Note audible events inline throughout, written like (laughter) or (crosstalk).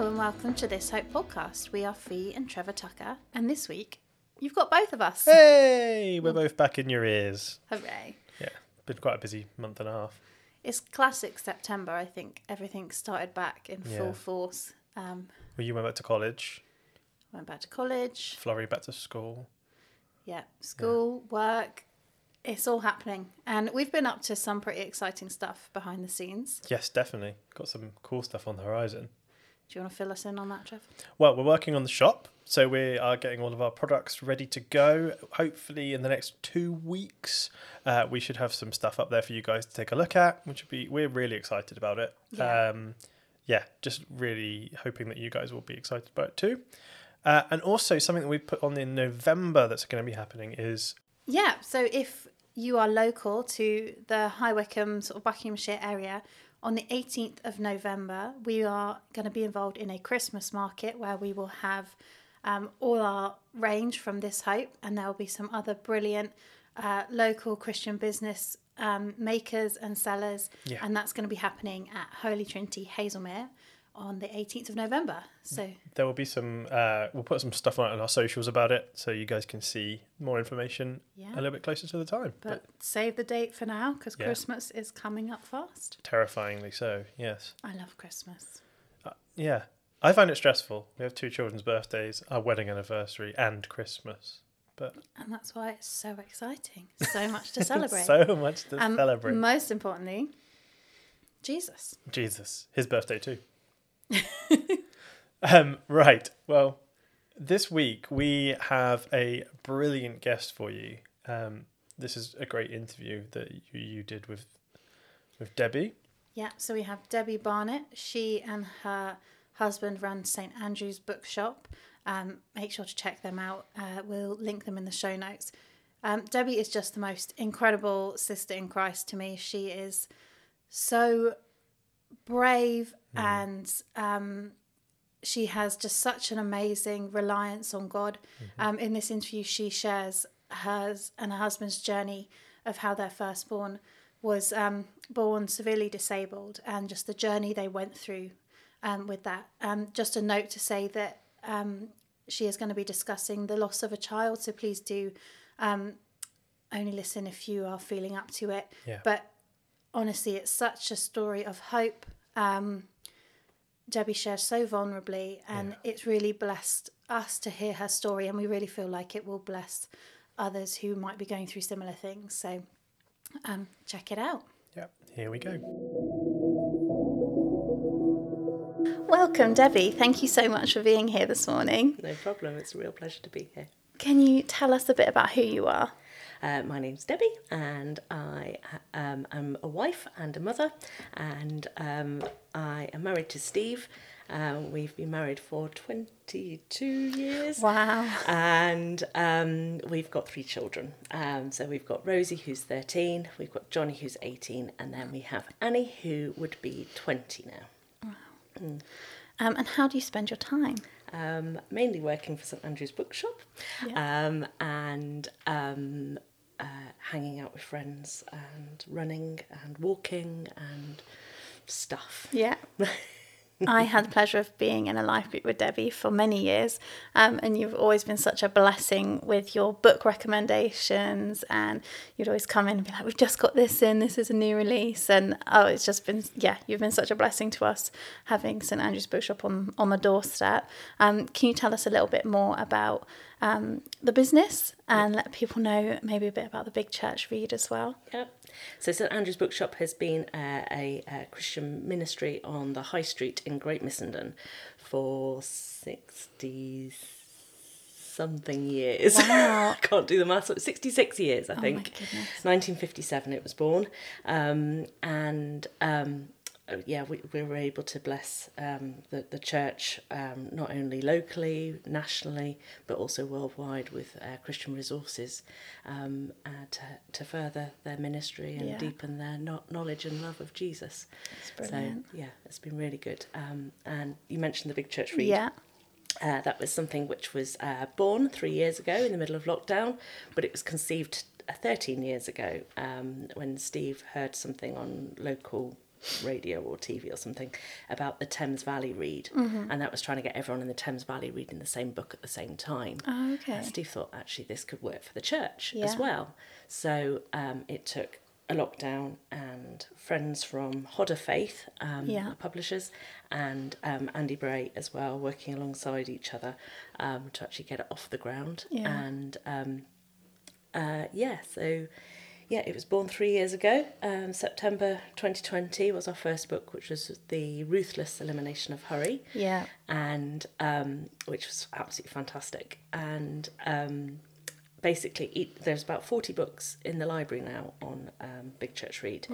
Hello and welcome to this Hope podcast. We are Fi and Trevor Tucker, and this week you've got both of us. Hey, we're both back in your ears. Hooray! Yeah, been quite a busy month and a half. It's classic September. I think everything started back in Yeah. full force. Um, Well, you went back to college, went back to college. Florrie back to school. Yeah, school, work. It's all happening, and we've been up to some pretty exciting stuff behind the scenes. Yes, definitely. Got some cool stuff on the horizon. Do you want to fill us in on that, Jeff? Well, we're working on the shop, so we are getting all of our products ready to go. Hopefully, in the next two weeks, uh, we should have some stuff up there for you guys to take a look at, which would be we're really excited about it. Yeah. Um, yeah, just really hoping that you guys will be excited about it too. Uh, and also, something that we put on in November that's going to be happening is Yeah, so if you are local to the High Wycombe sort of Buckinghamshire area, on the 18th of November, we are going to be involved in a Christmas market where we will have um, all our range from This Hope, and there will be some other brilliant uh, local Christian business um, makers and sellers, Yeah. and that's going to be happening at Holy Trinity Hazlemere on the 18th of November. So there will be some uh, we'll put some stuff on, on our socials about it so you guys can see more information Yeah. a little bit closer to the time but save the date for now because Yeah. Christmas is coming up fast. terrifyingly so yes I love Christmas. uh, yeah i find it stressful we have two children's birthdays our wedding anniversary and christmas but And that's why it's so exciting. So much to (laughs) celebrate. so much to Um, celebrate Most importantly, Jesus. jesus his birthday too (laughs) um, right well this week we have a brilliant guest for you um, this is a great interview that you, you did with with debbie Yeah, so we have Debbie Barnett. She and her husband run St Andrew's Bookshop. Um, make sure to check them out. Uh, we'll link them in the show notes. Um, Debbie is just the most incredible sister in Christ to me. She is so brave and um, she has just such an amazing reliance on God. Um, in this interview, she shares hers and her husband's journey of how their firstborn was um, born severely disabled and just the journey they went through um, with that. Um, just a note to say that um, she is going to be discussing the loss of a child, so please do um, only listen if you are feeling up to it. Yeah. But honestly, it's such a story of hope. Debbie shares so vulnerably, and it's really blessed us to hear her story, and we really feel like it will bless others who might be going through similar things. So, um, check it out. Yeah, here we go. Welcome, Debbie. Thank you so much for being here this morning. No problem. It's a real pleasure to be here. Can you tell us a bit about who you are? Uh, my name's Debbie, and I um, am a wife and a mother, and um, I am married to Steve. Um, we've been married for 22 years. Wow. And um, we've got three children. Um, so we've got Rosie, who's 13, we've got Johnny, who's 18, and then we have Annie, who would be 20 now. Um, and how do you spend your time? um, mainly working for St Andrew's Bookshop, Yeah. um, and um, uh, hanging out with friends, and running and walking and stuff. Yeah. (laughs) I had the pleasure of being in a life group with Debbie for many years, um, and you've always been such a blessing with your book recommendations. And you'd always come in and be like, "We've just got this in. This is a new release." And oh, it's just been yeah, you've been such a blessing to us having St Andrew's Bookshop on on the doorstep. Um, can you tell us a little bit more about um, the business and let people know maybe a bit about the Big Church Read as well? Yep. So St Andrew's Bookshop has been uh, a, a Christian ministry on the High Street in Great Missenden for sixty something years. (laughs) Wow. I can't do the maths. 66 years, I my think. goodness. 1957 it was born. Um, and um, yeah, we, we were able to bless um, the, the church um, not only locally, nationally, but also worldwide with uh, Christian resources um, uh, to, to further their ministry and Yeah. deepen their no- knowledge and love of Jesus. So, yeah, it's been really good. Um, and you mentioned the Big Church Read. Yeah. Uh, that was something which was uh, born three years ago in the middle of lockdown, but it was conceived uh, 13 years ago um, when Steve heard something on local radio or TV or something about the Thames Valley read, Mm-hmm. and that was trying to get everyone in the Thames Valley reading the same book at the same time. Oh, okay. And Steve thought actually this could work for the church Yeah. as well. So um, it took a lockdown and friends from Hodder Faith, um, Yeah. publishers, and um, Andy Bray as well, working alongside each other um, to actually get it off the ground. Yeah. And um, uh, yeah, so yeah, it was born three years ago. Um, September 2020 was our first book, which was The Ruthless Elimination of Hurry Yeah. and um, which was absolutely fantastic. And um, basically, e there's about 40 books in the library now on um, Big Church Read,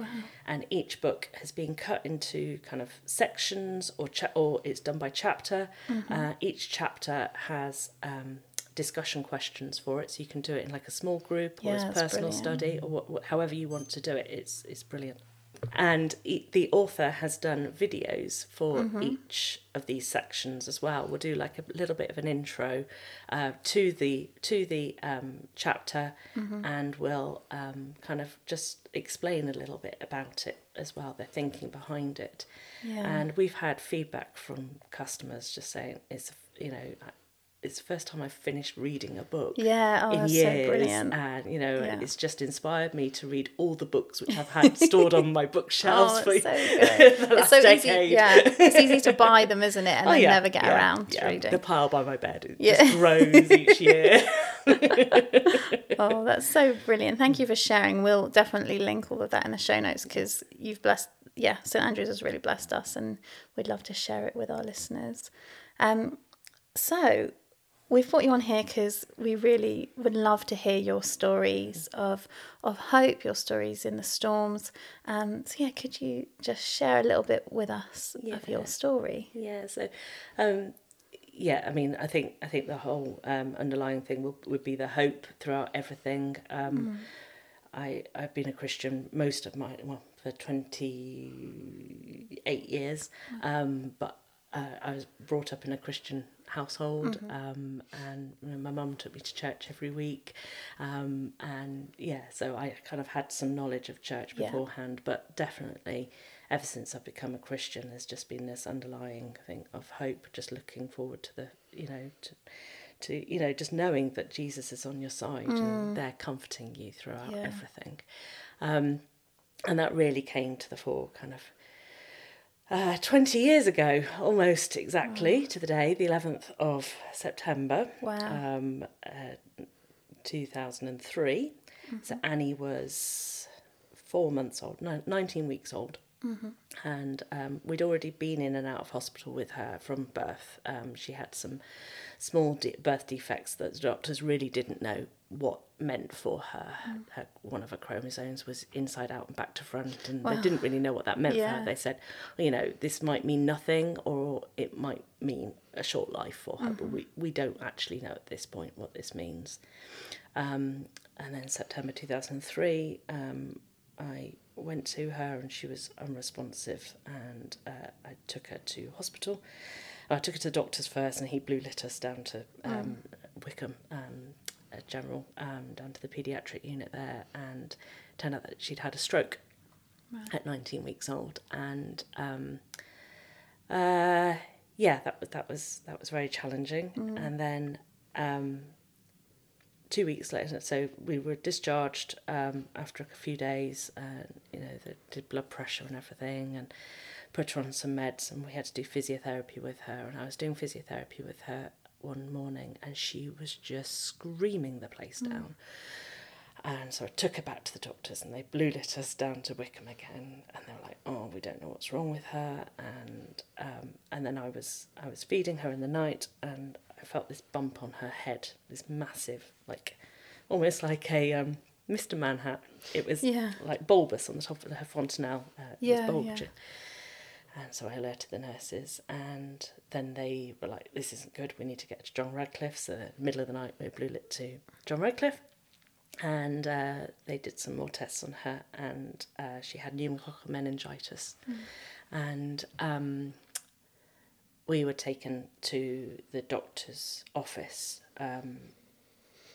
and each book has been cut into kind of sections or cha- or it's done by chapter. Uh, each chapter has um, discussion questions for it, so you can do it in like a small group or Yeah, as personal brilliant. study or what, however you want to do it. It's it's brilliant. And e- the author has done videos for Mm-hmm. each of these sections as well. We'll do like a little bit of an intro uh, to the to the um, chapter, Mm-hmm. and we'll um, kind of just explain a little bit about it as well. Their thinking behind it, Yeah. and we've had feedback from customers just saying it's you know it's the first time I've finished reading a book Yeah, oh, in that's so brilliant. and you know, Yeah. it's just inspired me to read all the books which I've had stored on my (laughs) bookshelves Oh, for so (laughs) the last it's so decade. easy. Yeah, it's easy to (laughs) buy them, isn't it? And Oh, yeah, never get yeah, around to yeah. reading. The pile by my bed it Yeah. just grows each year. Oh, that's so brilliant. Thank you for sharing. We'll definitely link all of that in the show notes because you've blessed, yeah, St. Andrews has really blessed us and we'd love to share it with our listeners. Um, so, we've brought you on here because we really would love to hear your stories of of hope, your stories in the storms. Um, so, yeah, could you just share a little bit with us of your story? Yeah, so um, yeah, I mean, I think I think the whole um, underlying thing will, would be the hope throughout everything. Um, I I've been a Christian most of my well for twenty eight years, um, but uh, I was brought up in a Christian household, um, and you know, my mum took me to church every week, um, and yeah, so I kind of had some knowledge of church Yeah. beforehand, but definitely ever since I've become a Christian, there's just been this underlying thing of hope, just looking forward to the, you know, to, to you know, just knowing that Jesus is on your side and they're comforting you throughout Yeah. everything, um, and that really came to the fore, kind of. Uh, 20 years ago, almost exactly to the day, the 11th of September, Wow. um, uh, 2003. So Annie was four months old, no, 19 weeks old. And um, we'd already been in and out of hospital with her from birth. Um, she had some small de- birth defects that the doctors really didn't know what meant for her. her. One of her chromosomes was inside out and back to front, and they didn't really know what that meant for her. They said, you know, this might mean nothing or it might mean a short life for her, but we, we don't actually know at this point what this means. Um, and then September 2003, um, I went to her and she was unresponsive, and uh, I took her to hospital. I took her to the doctors first, and he blue lit us down to um, Wycombe um, General, um, down to the paediatric unit there, and turned out that she'd had a stroke at 19 weeks old, and um, uh, yeah, that was that was that was very challenging. And then um, two weeks later, so we were discharged um, after a few days. And you know, they did blood pressure and everything, and put her on some meds, and we had to do physiotherapy with her. And I was doing physiotherapy with her one morning, and she was just screaming the place down. And so I took her back to the doctors, and they blue lit us down to Wycombe again. And they were like, "Oh, we don't know what's wrong with her." And um, and then I was I was feeding her in the night, and I felt this bump on her head, this massive, like almost like a um, Mr. Manhattan. It was Yeah. like bulbous on the top of her fontanelle. Uh, it was Yeah, yeah. And so I alerted the nurses, and then they were like, "This isn't good. We need to get to John Radcliffe." So, middle of the night, we blew lit to John Radcliffe, and uh, they did some more tests on her, and uh, she had pneumococcal meningitis, and um, we were taken to the doctor's office, um,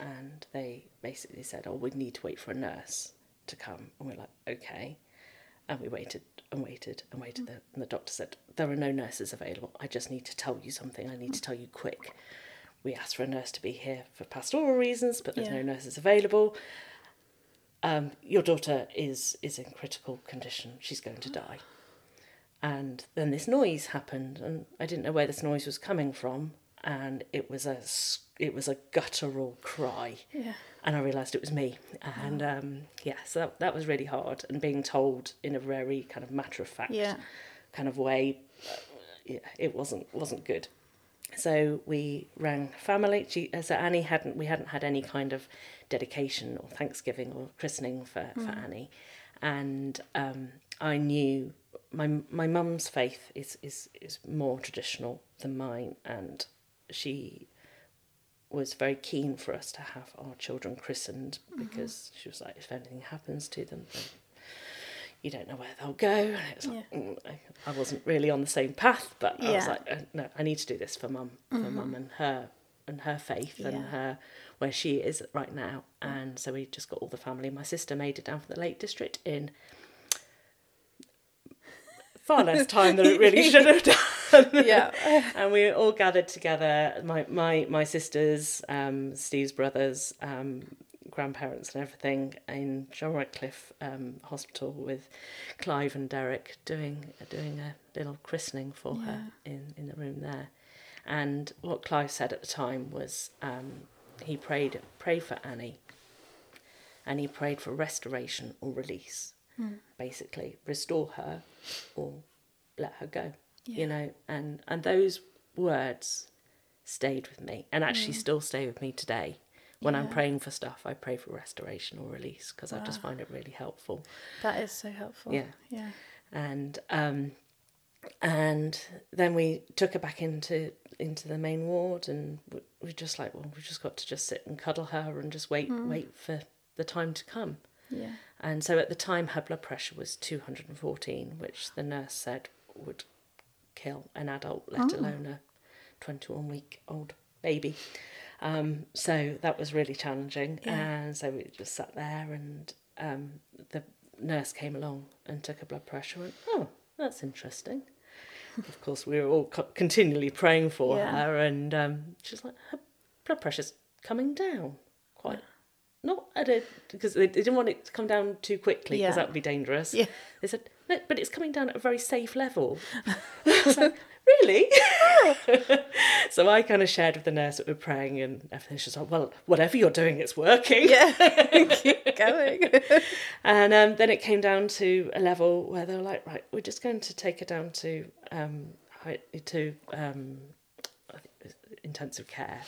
and they basically said, "Oh, we need to wait for a nurse to come," and we're like, "Okay," and we waited and waited and waited. And the doctor said, There are no nurses available. I just need to tell you something. I need to tell you quick. We asked for a nurse to be here for pastoral reasons, but there's Yeah. no nurses available. Um, your daughter is is in critical condition. She's going to die. And then this noise happened, and I didn't know where this noise was coming from, and it was a it was a guttural cry Yeah. and I realised it was me. And um, yeah, so that, that was really hard. And being told in a very kind of matter of fact Yeah. kind of way, uh, yeah, it wasn't wasn't good. So we rang family. She, uh, so Annie hadn't we hadn't had any kind of dedication or Thanksgiving or christening for, for Annie, and um, I knew my my mum's faith is, is is more traditional than mine, and she was very keen for us to have our children christened because she was like, if anything happens to them, then you don't know where they'll go. And it was like, mm, I, I wasn't really on the same path, but I was like, uh, no, I need to do this for mum, for mum and her and her faith and her where she is right now. And so we just got all the family. My sister made it down from the Lake District in far less time than it really (laughs) should have done (laughs) Yeah. (laughs) and we all gathered together my my my sisters um steve's brothers um grandparents and everything in john radcliffe um hospital with clive and derek doing doing a little christening for her in in the room there. And what clive said at the time was um he prayed prayed for annie. And he prayed for restoration or release basically. Restore her or let her go Yeah. you know and and those words stayed with me and actually still stay with me today when i'm praying for stuff i pray for restoration or release because i just find it really helpful That is so helpful. Yeah. Yeah. and um and then we took her back into into the main ward and we we just like well we just got to just sit and cuddle her and just wait wait for the time to come Yeah. and so at the time, her blood pressure was 214, which the nurse said would kill an adult, let alone a 21 week old baby. Um, so that was really challenging. And so we just sat there, and um, the nurse came along and took her blood pressure. And oh, that's interesting. (laughs) of course, we were all co- continually praying for Yeah. her, and um, she's like, her blood pressure's coming down quite not at a because they, they didn't want it to come down too quickly because Yeah. that would be dangerous. Yeah. They said, but it's coming down at a very safe level. (laughs) Like, really? (laughs) so I kind of shared with the nurse that we're praying and everything. She's like, well, whatever you're doing, it's working. Yeah. (laughs) Keep going. And um, then it came down to a level where they were like, right, we're just going to take her down to um, to um, I think it was intensive care,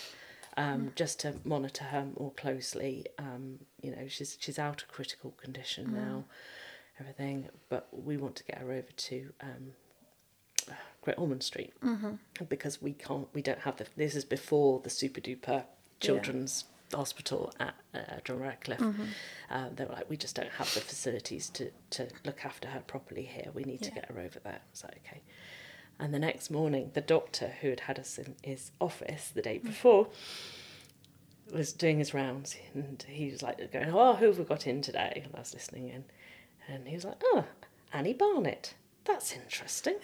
um, just to monitor her more closely. Um, you know, she's she's out of critical condition now, everything. But we want to get her over to um, Great Ormond Street because we can't, we don't have the. This is before the super duper children's hospital at uh, John Radcliffe. Um, they were like, we just don't have the facilities to to look after her properly here. We need to get her over there. So okay. And the next morning, the doctor who had had us in his office the day before was doing his rounds, and he was like going, "Oh, who have we got in today?" And I was listening in, and he was like, "Oh, Annie Barnett. That's interesting."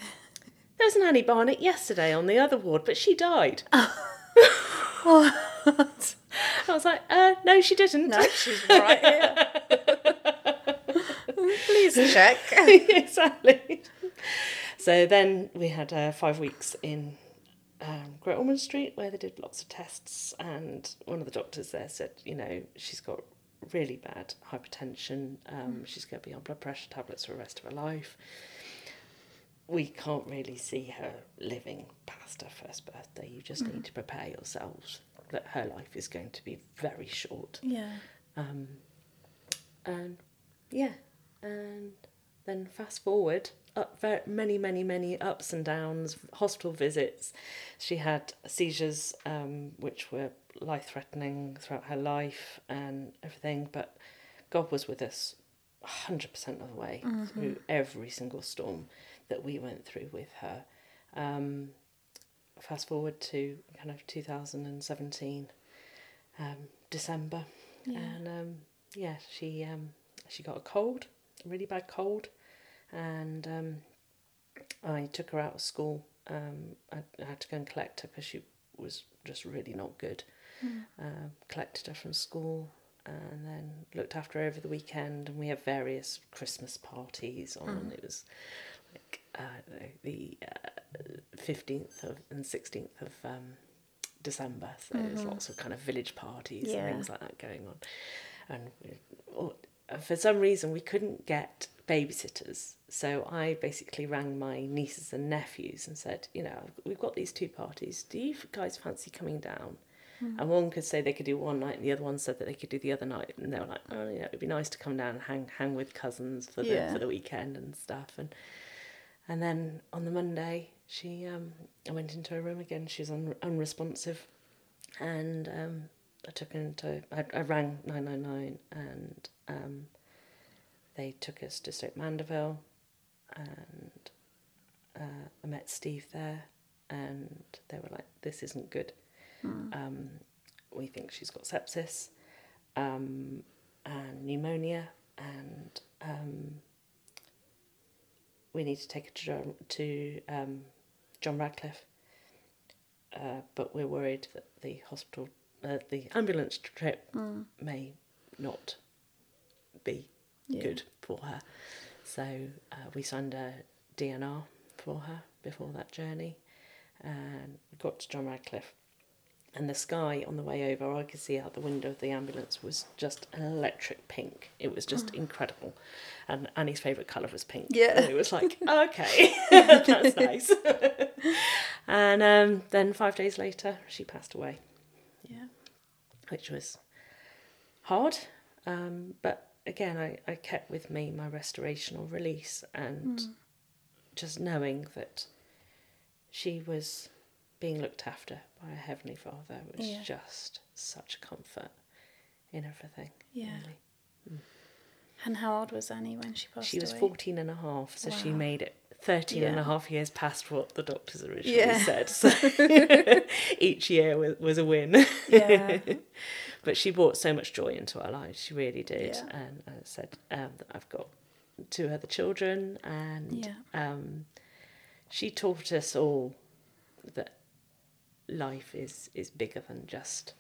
There was an Annie Barnett yesterday on the other ward, but she died. (laughs) (laughs) I was like, uh, no, she didn't. No, she's right here. (laughs) Please check. exactly. So then we had uh, five weeks in um, Great Ormond Street where they did lots of tests, and one of the doctors there said, you know, she's got really bad hypertension. Um, She's going to be on blood pressure tablets for the rest of her life. We can't really see her living past her first birthday. You just need to prepare yourselves that her life is going to be very short. Yeah. Um, and yeah, and then fast forward up very, many, many, many ups and downs, hospital visits. She had seizures, um, which were life threatening throughout her life and everything, but God was with us 100% of the way through every single storm that we went through with her. Um, fast forward to kind of 2017 um, December, and um, yeah, she um, she got a cold, a really bad cold, and um, I took her out of school. Um, I, I had to go and collect her because she was just really not good. Uh, collected her from school and then looked after her over the weekend. And we had various Christmas parties on. And it was like uh, the fifteenth of and sixteenth of um, December. So there's lots of kind of village parties Yeah. and things like that going on. And we, or, for some reason, we couldn't get babysitters. So I basically rang my nieces and nephews and said, you know, we've got these two parties. Do you guys fancy coming down? And one could say they could do one night, and the other one said that they could do the other night. And they were like, oh, you know, it'd be nice to come down and hang hang with cousins for the Yeah. for the weekend and stuff. And and then on the Monday, she um, I went into her room again. She was un- unresponsive, and um, I took her into. I, I rang nine nine nine, and um, they took us to Stoke Mandeville, and uh, I met Steve there, and they were like, "This isn't good. Um, we think she's got sepsis, um, and pneumonia, and." Um, we need to take her to John, to um, John Radcliffe, uh, but we're worried that the hospital, uh, the ambulance trip may not be Yeah. good for her. So uh, we signed a DNR for her before that journey, and got to John Radcliffe. And the sky on the way over, I could see out the window of the ambulance, was just an electric pink. It was just incredible. And Annie's favourite colour was pink. Yeah. And it was like, (laughs) okay, (laughs) (laughs) that's nice. and um, then five days later, she passed away, Yeah. which was hard. Um, but again, I, I kept with me my restoration or release and just knowing that she was being looked after by a Heavenly Father was Yeah. just such comfort in everything. Yeah. really. And how old was Annie when she passed She was away? 14 and a half, so she made it 13 and a half years past what the doctors originally Yeah. said. So (laughs) each year was, was a win. Yeah. (laughs) but she brought so much joy into our lives. She really did. Yeah. And as I said, um, I've got two other children, and Yeah. um, she taught us all that life is is bigger than just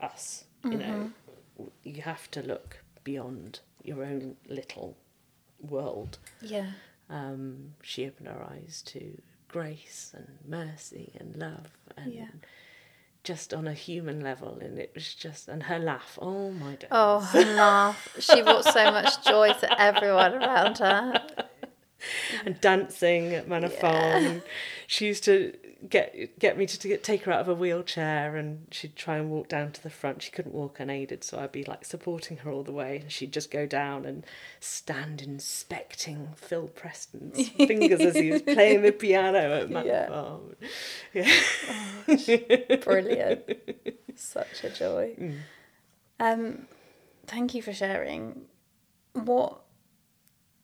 us. You know, you have to look beyond your own little world. Yeah. Um, she opened her eyes to grace and mercy and love and Yeah. just on a human level and it was just and her laugh oh my days Oh, her laugh. She brought so much joy to everyone around her. (laughs) and dancing at Farm she used to get get me to, to get, take her out of a wheelchair and she'd try and walk down to the front she couldn't walk unaided so I'd be like supporting her all the way and she'd just go down and stand inspecting Phil Preston's (laughs) fingers as he was playing the piano at my Yeah. Farm yeah Brilliant. Such a joy. (laughs) Mm. Um, thank you for sharing. What,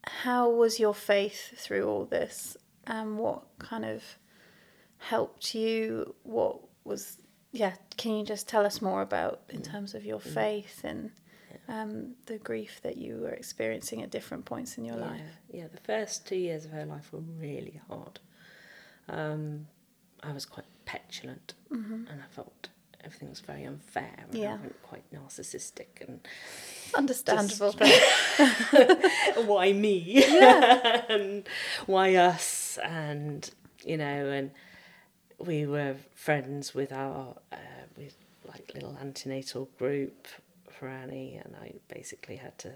how was your faith through all this? And what kind of helped you? What was, yeah, can you just tell us more about in terms of your faith and um, the grief that you were experiencing at different points in your yeah, life? Yeah, the first two years of her life were really hard. Um, I was quite petulant, and I felt everything was very unfair. And Mm-hmm. Yeah. I went quite narcissistic, and Understandable. (laughs) Why me? yeah. (laughs) and why us? And you know, and we were friends with our uh, with like little antenatal group for Annie, and I basically had to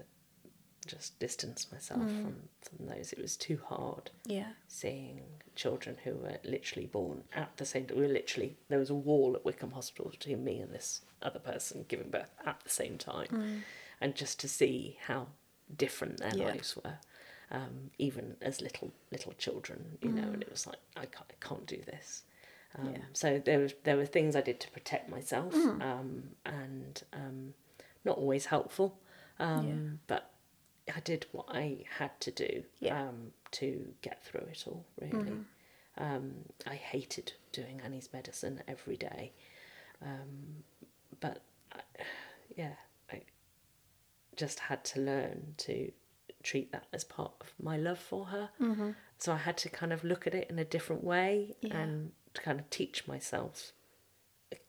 just distance myself from from those. It was too hard yeah. seeing children who were literally born at the same time. We were literally there was a wall at Wycombe Hospital between me and this other person giving birth at the same time, and just to see how different their Yeah. lives were, um, even as little little children, you know, and it was like I can't, I can't do this. Um, Yeah. So there was there were things I did to protect myself, um, and um, not always helpful, um, but I did what I had to do Yeah. um, to get through it all. Really, um, I hated doing Annie's medicine every day, um, but I, yeah, I just had to learn to treat that as part of my love for her. So I had to kind of look at it in a different way Yeah. and to kind of teach myself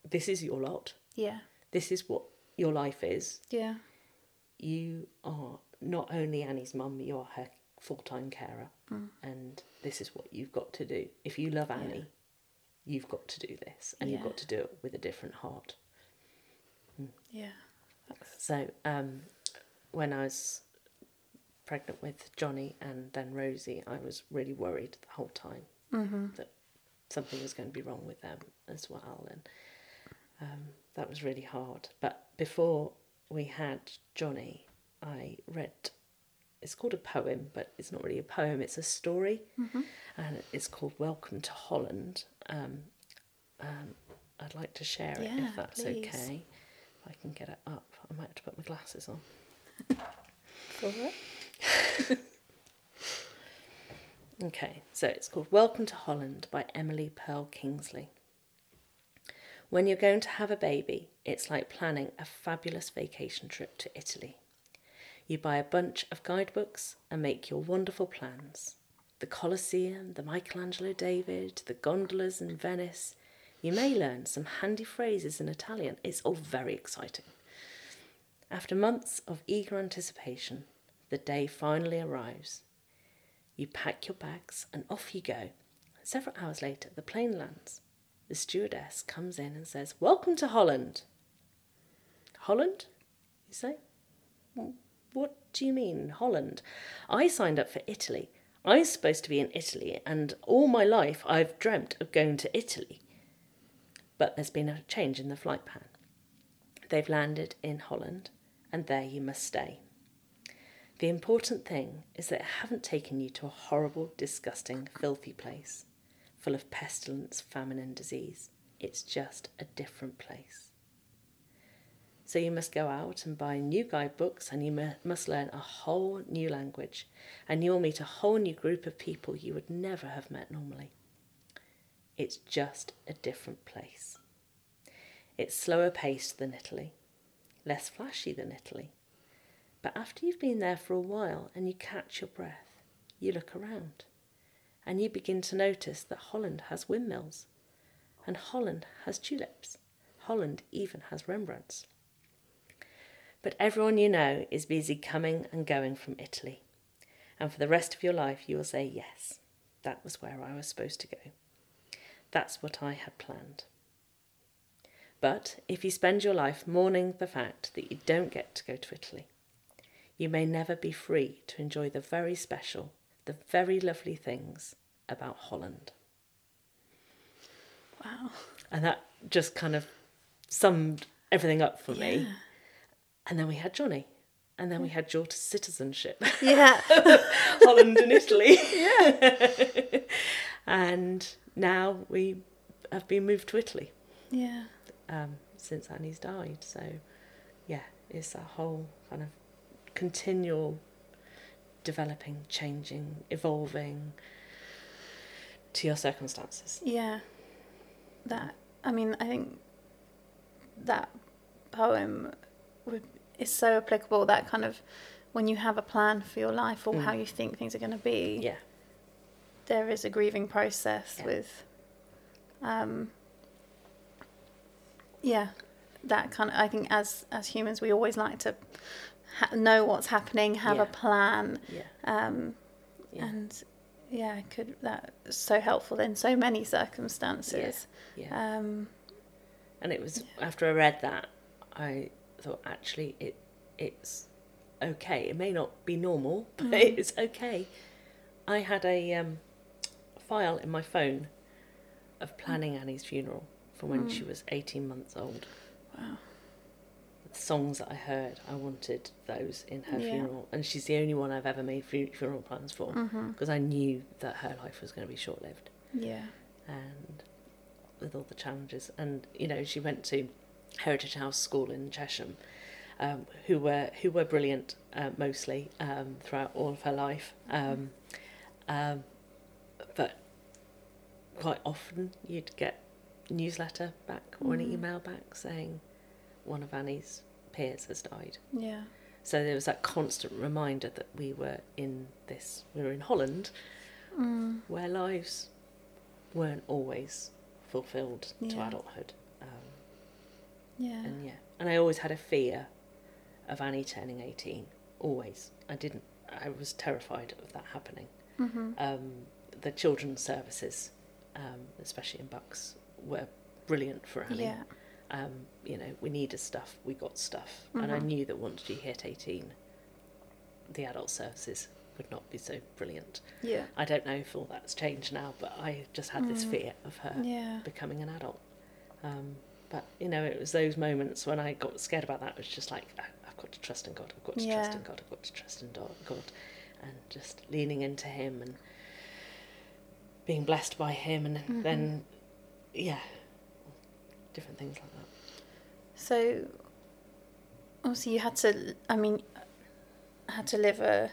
this is your lot. Yeah. This is what your life is. Yeah. You are not only Annie's mum, you are her full time carer. Mm. And this is what you've got to do. If you love Annie, you've got to do this. And you've got to do it with a different heart. Yeah. So um, when I was pregnant with Johnny and then Rosie, I was really worried the whole time that something was going to be wrong with them as well, and um, that was really hard. But before we had Johnny, I read. It's called a poem, but it's not really a poem. It's a story, and it's called "Welcome to Holland." Um, um, I'd like to share it Yeah, if that's please. okay. If I can get it up, I might have to put my glasses on. (laughs) For it? (laughs) Okay, so it's called Welcome to Holland by Emily Perl Kingsley. When you're going to have a baby, it's like planning a fabulous vacation trip to Italy. You buy a bunch of guidebooks and make your wonderful plans. The Colosseum, the Michelangelo David, the gondolas in Venice. You may learn some handy phrases in Italian. It's all very exciting. After months of eager anticipation, the day finally arrives. You pack your bags and off you go. Several hours later, the plane lands. The stewardess comes in and says, Welcome to Holland. Holland? You say? What do you mean, Holland? I signed up for Italy. I was supposed to be in Italy, and all my life I've dreamt of going to Italy. But there's been a change in the flight plan. They've landed in Holland, and there you must stay. The important thing is that it haven't taken you to a horrible, disgusting, filthy place full of pestilence, famine, and disease. It's just a different place. So you must go out and buy new guidebooks and you mu- must learn a whole new language and you'll meet a whole new group of people you would never have met normally. It's just a different place. It's slower paced than Italy, less flashy than Italy. But after you've been there for a while and you catch your breath, you look around and you begin to notice that Holland has windmills and Holland has tulips. Holland even has Rembrandts. But everyone you know is busy coming and going from Italy. And for the rest of your life, you will say, Yes, that was where I was supposed to go. That's what I had planned. But if you spend your life mourning the fact that you don't get to go to Italy, you may never be free to enjoy the very special, the very lovely things about Holland. Wow. And that just kind of summed everything up for me. And then we had Johnny. And then we had dual citizenship, Yeah. (laughs) Holland and Italy. Yeah. (laughs) and now we have been moved to Italy yeah. um, since Annie's died. So, yeah, it's a whole kind of continual developing, changing, evolving to your circumstances. Yeah. That I mean, I think that poem would is so applicable that kind of when you have a plan for your life or how you think things are going to be, Yeah, there is a grieving process Yeah. with um yeah, that kind of I think as as humans we always like to ha- know what's happening, have Yeah. a plan yeah, um yeah. and yeah, could that so helpful in so many circumstances. yeah. Um, And it was after I read that, I thought actually it it's okay. It may not be normal, (laughs) but it's okay. I had a um, file in my phone of planning Annie's funeral from when she was eighteen months old. Wow. Songs that I heard, I wanted those in her Yeah. funeral, and she's the only one I've ever made funeral plans for because I knew that her life was going to be short lived yeah, and with all the challenges. And you know, she went to Heritage House School in Chesham, um, who were who were brilliant uh, mostly um, throughout all of her life. Um, um, but quite often you'd get newsletter back or an email back saying one of Annie's peers has died. yeah, So there was that constant reminder that we were in this, we were in Holland, Mm. where lives weren't always fulfilled to adulthood. Um, Yeah. and yeah, and I always had a fear of Annie turning 18. Always. I didn't, I was terrified of that happening. Mm-hmm. Um, the children's services, um, especially in Bucks, were brilliant for Annie. Yeah. Um, you know, we needed stuff, we got stuff. And I Mhm. knew that once she hit 18, the adult services would not be so brilliant. Yeah. I don't know if all that's changed now, but I just had this Mm. fear of her Yeah. becoming an adult. Um, but, you know, it was those moments when I got scared about that. It was just like, "I- I've got to trust in God, I've got to trust in God, I've got to trust in God. And just leaning into Him and being blessed by Him. And Mhm. then, yeah, different things like that. So, obviously, you had to. I mean, had to live a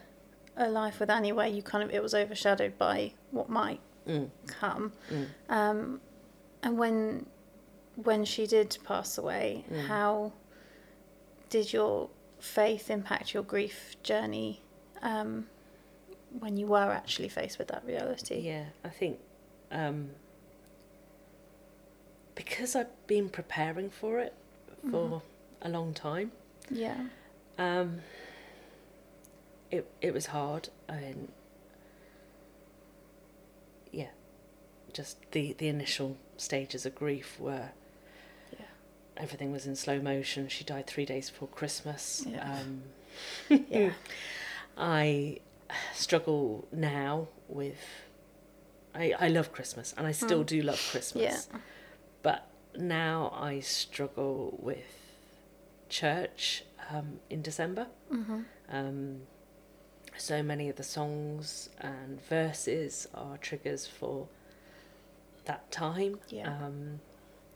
a life with Annie where you kind of it was overshadowed by what might Mm, come. mm. Um, and when when she did pass away, Mm. how did your faith impact your grief journey? Um, when you were actually faced with that reality. Yeah, I think um, because I've been preparing for it for Mhm. a long time, Yeah. um, it it was hard and yeah, just the the initial stages of grief were Yeah. everything was in slow motion. She died three days before Christmas. Yeah. Um, (laughs) Yeah. (laughs) I struggle now with. I, I love Christmas and I still Mm. do love Christmas. Yeah. But now I struggle with church um, in December. Mhm. Um, so many of the songs and verses are triggers for that time. Yeah. Um,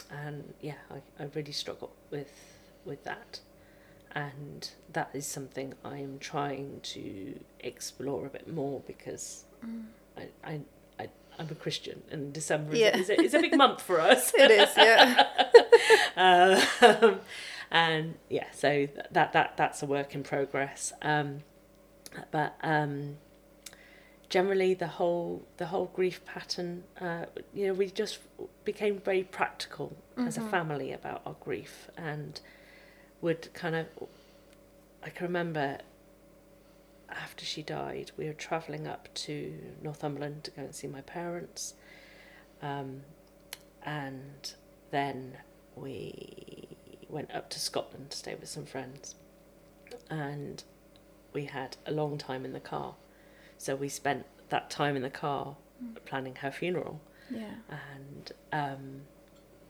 and yeah, I, I really struggle with with that. And that is something I'm trying to explore a bit more because Mm. I, I, I, I'm a Christian and December is, Yeah. is, a, is a big month for us. (laughs) It is. Yeah. (laughs) um, and yeah, so that that that's a work in progress. Um, but um, generally, the whole the whole grief pattern, uh, you know, we just became very practical as a Mhm. family about our grief, and would kind of. I can remember after she died, we were travelling up to Northumberland to go and see my parents. Um, and then we went up to Scotland to stay with some friends. And we had a long time in the car. So we spent that time in the car planning her funeral Yeah. and um,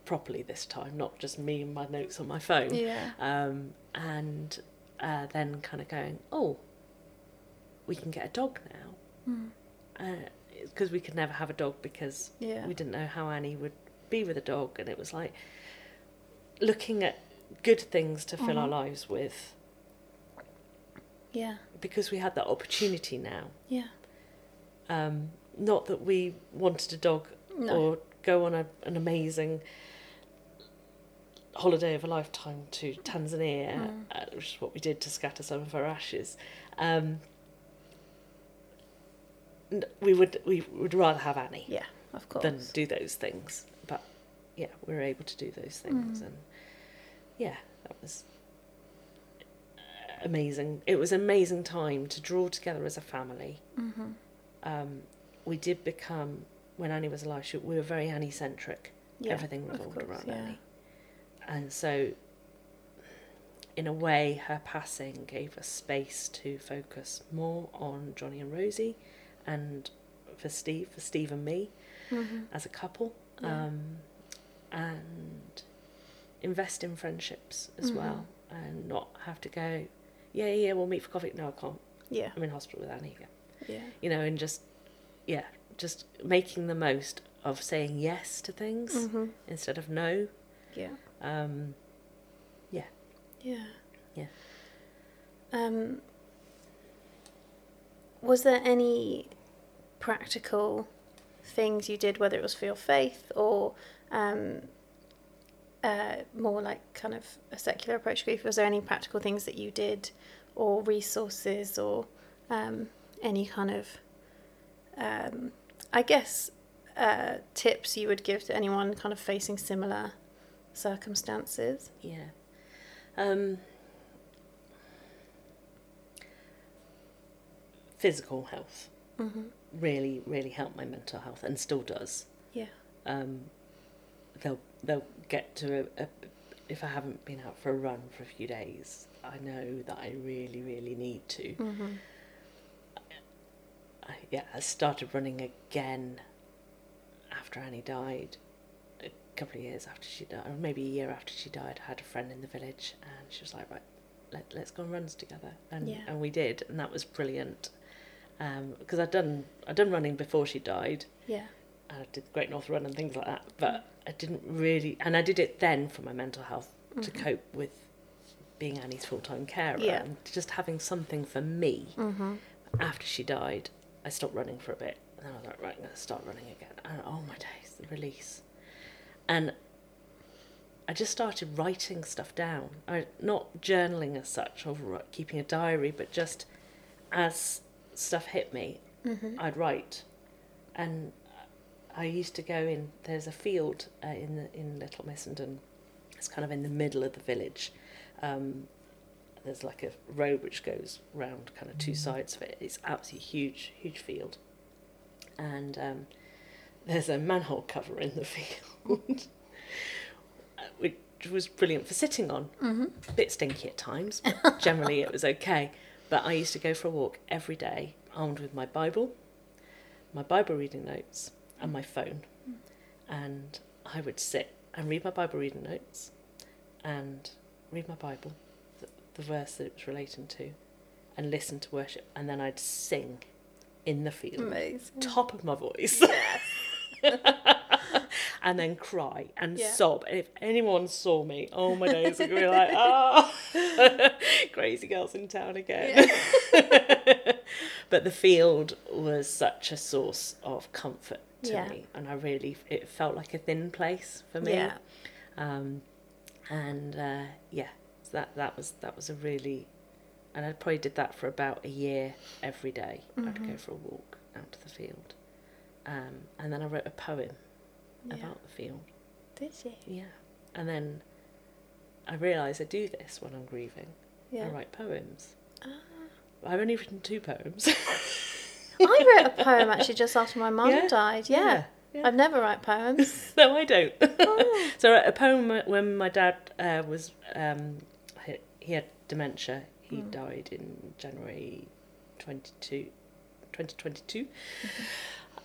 properly this time, not just me and my notes on my phone. Yeah. Um, and uh, then kind of going, oh, we can get a dog now. Mm. Because we could never have a dog because Yeah. we didn't know how Annie would be with a dog. And it was like looking at good things to fill our Mhm. lives with Yeah. because we had that opportunity now. Yeah. Um, not that we wanted a dog No. or go on a, an amazing holiday of a lifetime to Tanzania, Mm. uh, which is what we did to scatter some of our ashes. Um, we would we would rather have Annie Yeah. Of course. than do those things, but yeah, we were able to do those things, Mm. and yeah, that was amazing. It was an amazing time to draw together as a family hmm um, we did become when Annie was alive. She, we were very Annie centric. Yeah. Everything revolved course, around yeah. Annie, and so in a way, her passing gave us space to focus more on Johnny and Rosie, and for Steve, for Steve and me hmm as a couple, Yeah. um, and invest in friendships as Mhm. well, and not have to go. Yeah, yeah, we'll meet for coffee. No, I can't. Yeah. I'm in hospital with Annie again Yeah. you know, and just yeah, just making the most of saying yes to things hmm instead of no. Yeah. Um, Yeah. Yeah. Um, was there any practical things you did, whether it was for your faith or um, uh, more like kind of a secular approach to grief? Was there any practical things that you did or resources or um, any kind of, um, I guess, uh, tips you would give to anyone kind of facing similar circumstances? Yeah. Um, physical health Mm-hmm. Really, really helped my mental health and still does. Yeah. Um, they'll they'll get to a, a if I haven't been out for a run for a few days, I know that I really, really need to. Mm-hmm. I, yeah, I started running again after Annie died. A couple of years after she died, or maybe a year after she died, I had a friend in the village, and she was like, "Right, let, let's go on runs together," and Yeah. and we did, and that was brilliant. Because I'd done I'd done running before she died, Yeah. and I did the Great North Run and things like that, but I didn't really, and I did it then for my mental health to cope with being Annie's full time carer Yeah. and just having something for me Mm-hmm. after she died, I stopped running for a bit. And then I was like, right, I'm to start running again. And oh my days, the release. And I just started writing stuff down. I, not journaling as such or keeping a diary, but just as stuff hit me, Mm-hmm. I'd write. And I used to go in, there's a field uh, in, the, in Little Missenden. It's kind of in the middle of the village. Um, there's like a road which goes round kind of two sides of it. It's absolutely huge, huge field. And um, there's a manhole cover in the (laughs) field, (laughs) which was brilliant for sitting on. Mm-hmm. A bit stinky at times, but (laughs) generally it was okay. But I used to go for a walk every day, armed with my Bible, my Bible reading notes, and my phone. And I would sit and read my Bible reading notes and read my Bible, the, the verse that it was relating to, and listen to worship. And then I'd sing in the field, Amazing. top of my voice. (laughs) and then cry and Yeah. sob. And if anyone saw me, oh my days, would be like, oh, (laughs) (laughs) crazy girls in town again. (laughs) but the field was such a source of comfort to Yeah. me, and I really, it felt like a thin place for me. Yeah. Um, and uh, yeah, so that that was that was a really, and I probably did that for about a year every day. I'd go for a walk out to the field, um, and then I wrote a poem Yeah. about the field. Did you? Yeah, and then I realise I do this when I'm grieving. Yeah. I write poems. Ah. I've only written two poems. I wrote a poem (laughs) actually just after my mum Yeah? died. Yeah. Yeah, yeah. I'd never write poems. (laughs) no, I don't. (laughs) so a poem when my dad uh, was um, he, he had dementia. He died in January 22, 2022.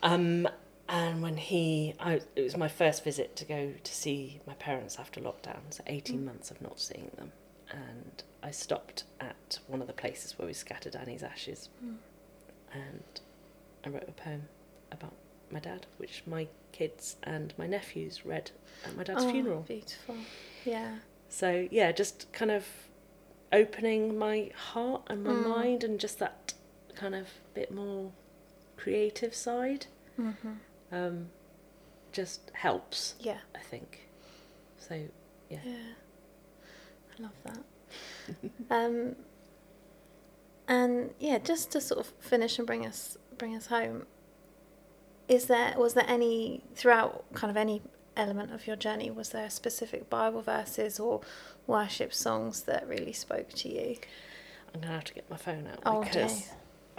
Um, and when he, I, it was my first visit to go to see my parents after lockdown. So 18 months of not seeing them, and I stopped at one of the places where we scattered Annie's ashes, and I wrote a poem about my dad, which my kids and my nephews read at my dad's Oh, funeral. Beautiful. Yeah. So yeah, just kind of opening my heart and my Mm. mind, and just that kind of bit more creative side, Mm-hmm. Um, just helps. Yeah. I think. So yeah. Yeah. I love that. (laughs) um, and yeah, just to sort of finish and bring us bring us home. Is there was there any throughout kind of any element of your journey was there specific Bible verses or worship songs that really spoke to you? I'm gonna have to get my phone out Oh, because.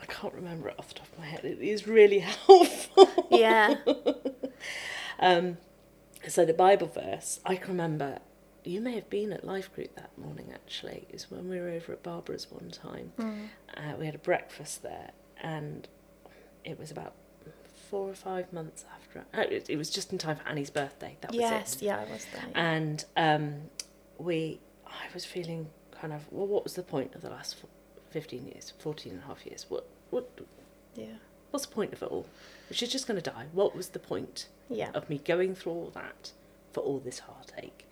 I can't remember it off the top of my head. It is really (laughs) helpful. Yeah. (laughs) Um, so the Bible verse, I can remember. You may have been at Life Group that morning. Actually, was when we were over at Barbara's one time. Mm. Uh, we had a breakfast there, and it was about four or five months after. uh, It, it was just in time for Annie's birthday. That was it. yes, yeah, I was there. And um, we, I was feeling kind of, well, what was the point of the last 15 years, 14 and a half years? What, what, yeah. what's the point of it all? She's just going to die. What was the point Yeah. of me going through all that for all this heartache?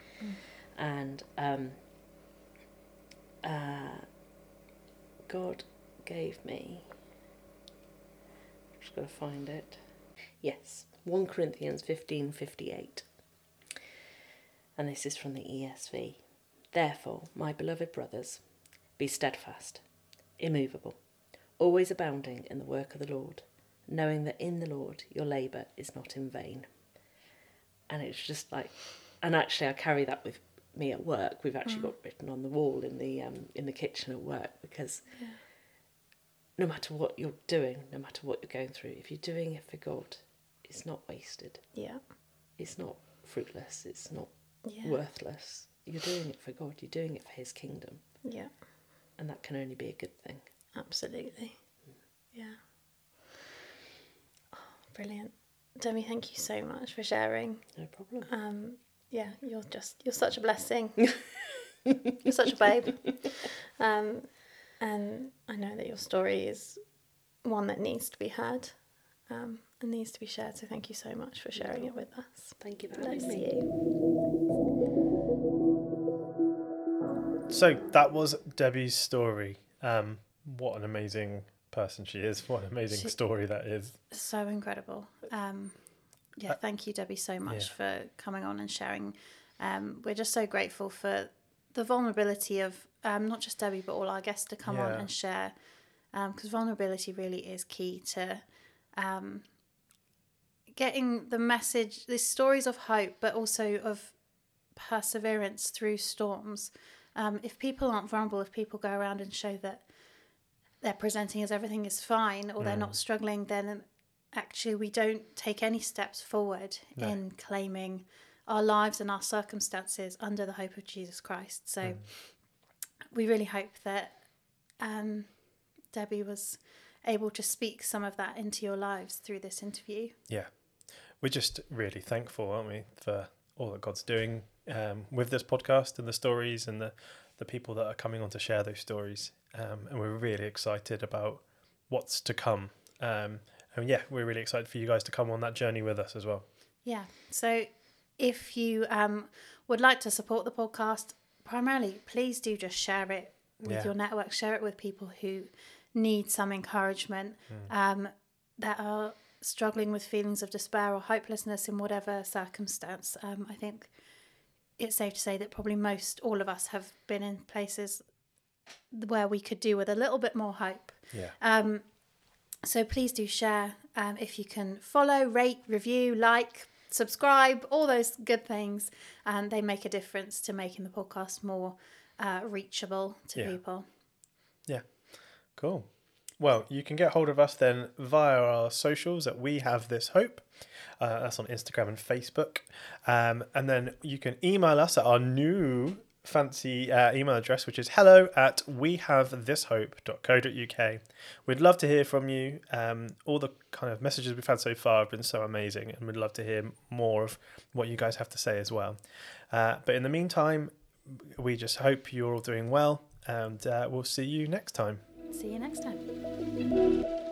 And um, uh, God gave me. I'm Just got to find it. Yes, 1 Corinthians 15 58. And this is from the ESV. Therefore, my beloved brothers, be steadfast, immovable, always abounding in the work of the Lord, knowing that in the Lord your labour is not in vain. And it's just like, and actually, I carry that with me at work. We've actually got written on the wall in the um, in the kitchen at work because no matter what you're doing, no matter what you're going through, if you're doing it for God, it's not wasted. Yeah. It's not fruitless. It's not Yeah. worthless. You're doing it for God. You're doing it for His kingdom, Yeah. And that can only be a good thing. Absolutely. Yeah. Oh, brilliant. Debbie, thank you so much for sharing. No problem. Um, yeah, you're just you're such a blessing. (laughs) you're such a babe. Um, and I know that your story is one that needs to be heard um, and needs to be shared. So thank you so much for sharing it with us. Thank you for Bless having me. you. So that was Debbie's story. Um, what an amazing person she is. What an amazing She- story that is. so incredible. Um, yeah, thank you, Debbie, so much yeah. for coming on and sharing. Um, we're just so grateful for the vulnerability of um, not just Debbie, but all our guests to come on and share. Because vulnerability really is key to um, getting the message, these stories of hope, but also of perseverance through storms. Um, if people aren't vulnerable, if people go around and show that they're presenting as everything is fine or they're not struggling, then actually we don't take any steps forward No. in claiming our lives and our circumstances under the hope of Jesus Christ. So we really hope that um, Debbie was able to speak some of that into your lives through this interview. Yeah. We're just really thankful, aren't we, for all that God's doing um, with this podcast and the stories and the, the people that are coming on to share those stories. Um, and we're really excited about what's to come. Um, and yeah, we're really excited for you guys to come on that journey with us as well. Yeah. So if you um, would like to support the podcast, primarily, please do just share it with Yeah. your network, share it with people who need some encouragement, um, that are struggling with feelings of despair or hopelessness in whatever circumstance. Um, I think it's safe to say that probably most all of us have been in places where we could do with a little bit more hope. Yeah. Um, so please do share um, if you can follow, rate, review, like, subscribe, all those good things, and they make a difference to making the podcast more uh, reachable to Yeah. people. Yeah. Cool. Well, you can get hold of us then via our socials at We Have This Hope. Uh, that's on Instagram and Facebook. Um, and then you can email us at our new fancy uh, email address, which is hello at wehavethishope.co.uk. We'd love to hear from you. Um, all the kind of messages we've had so far have been so amazing, and we'd love to hear more of what you guys have to say as well. Uh, but in the meantime, we just hope you're all doing well, and uh, we'll see you next time. See you next time.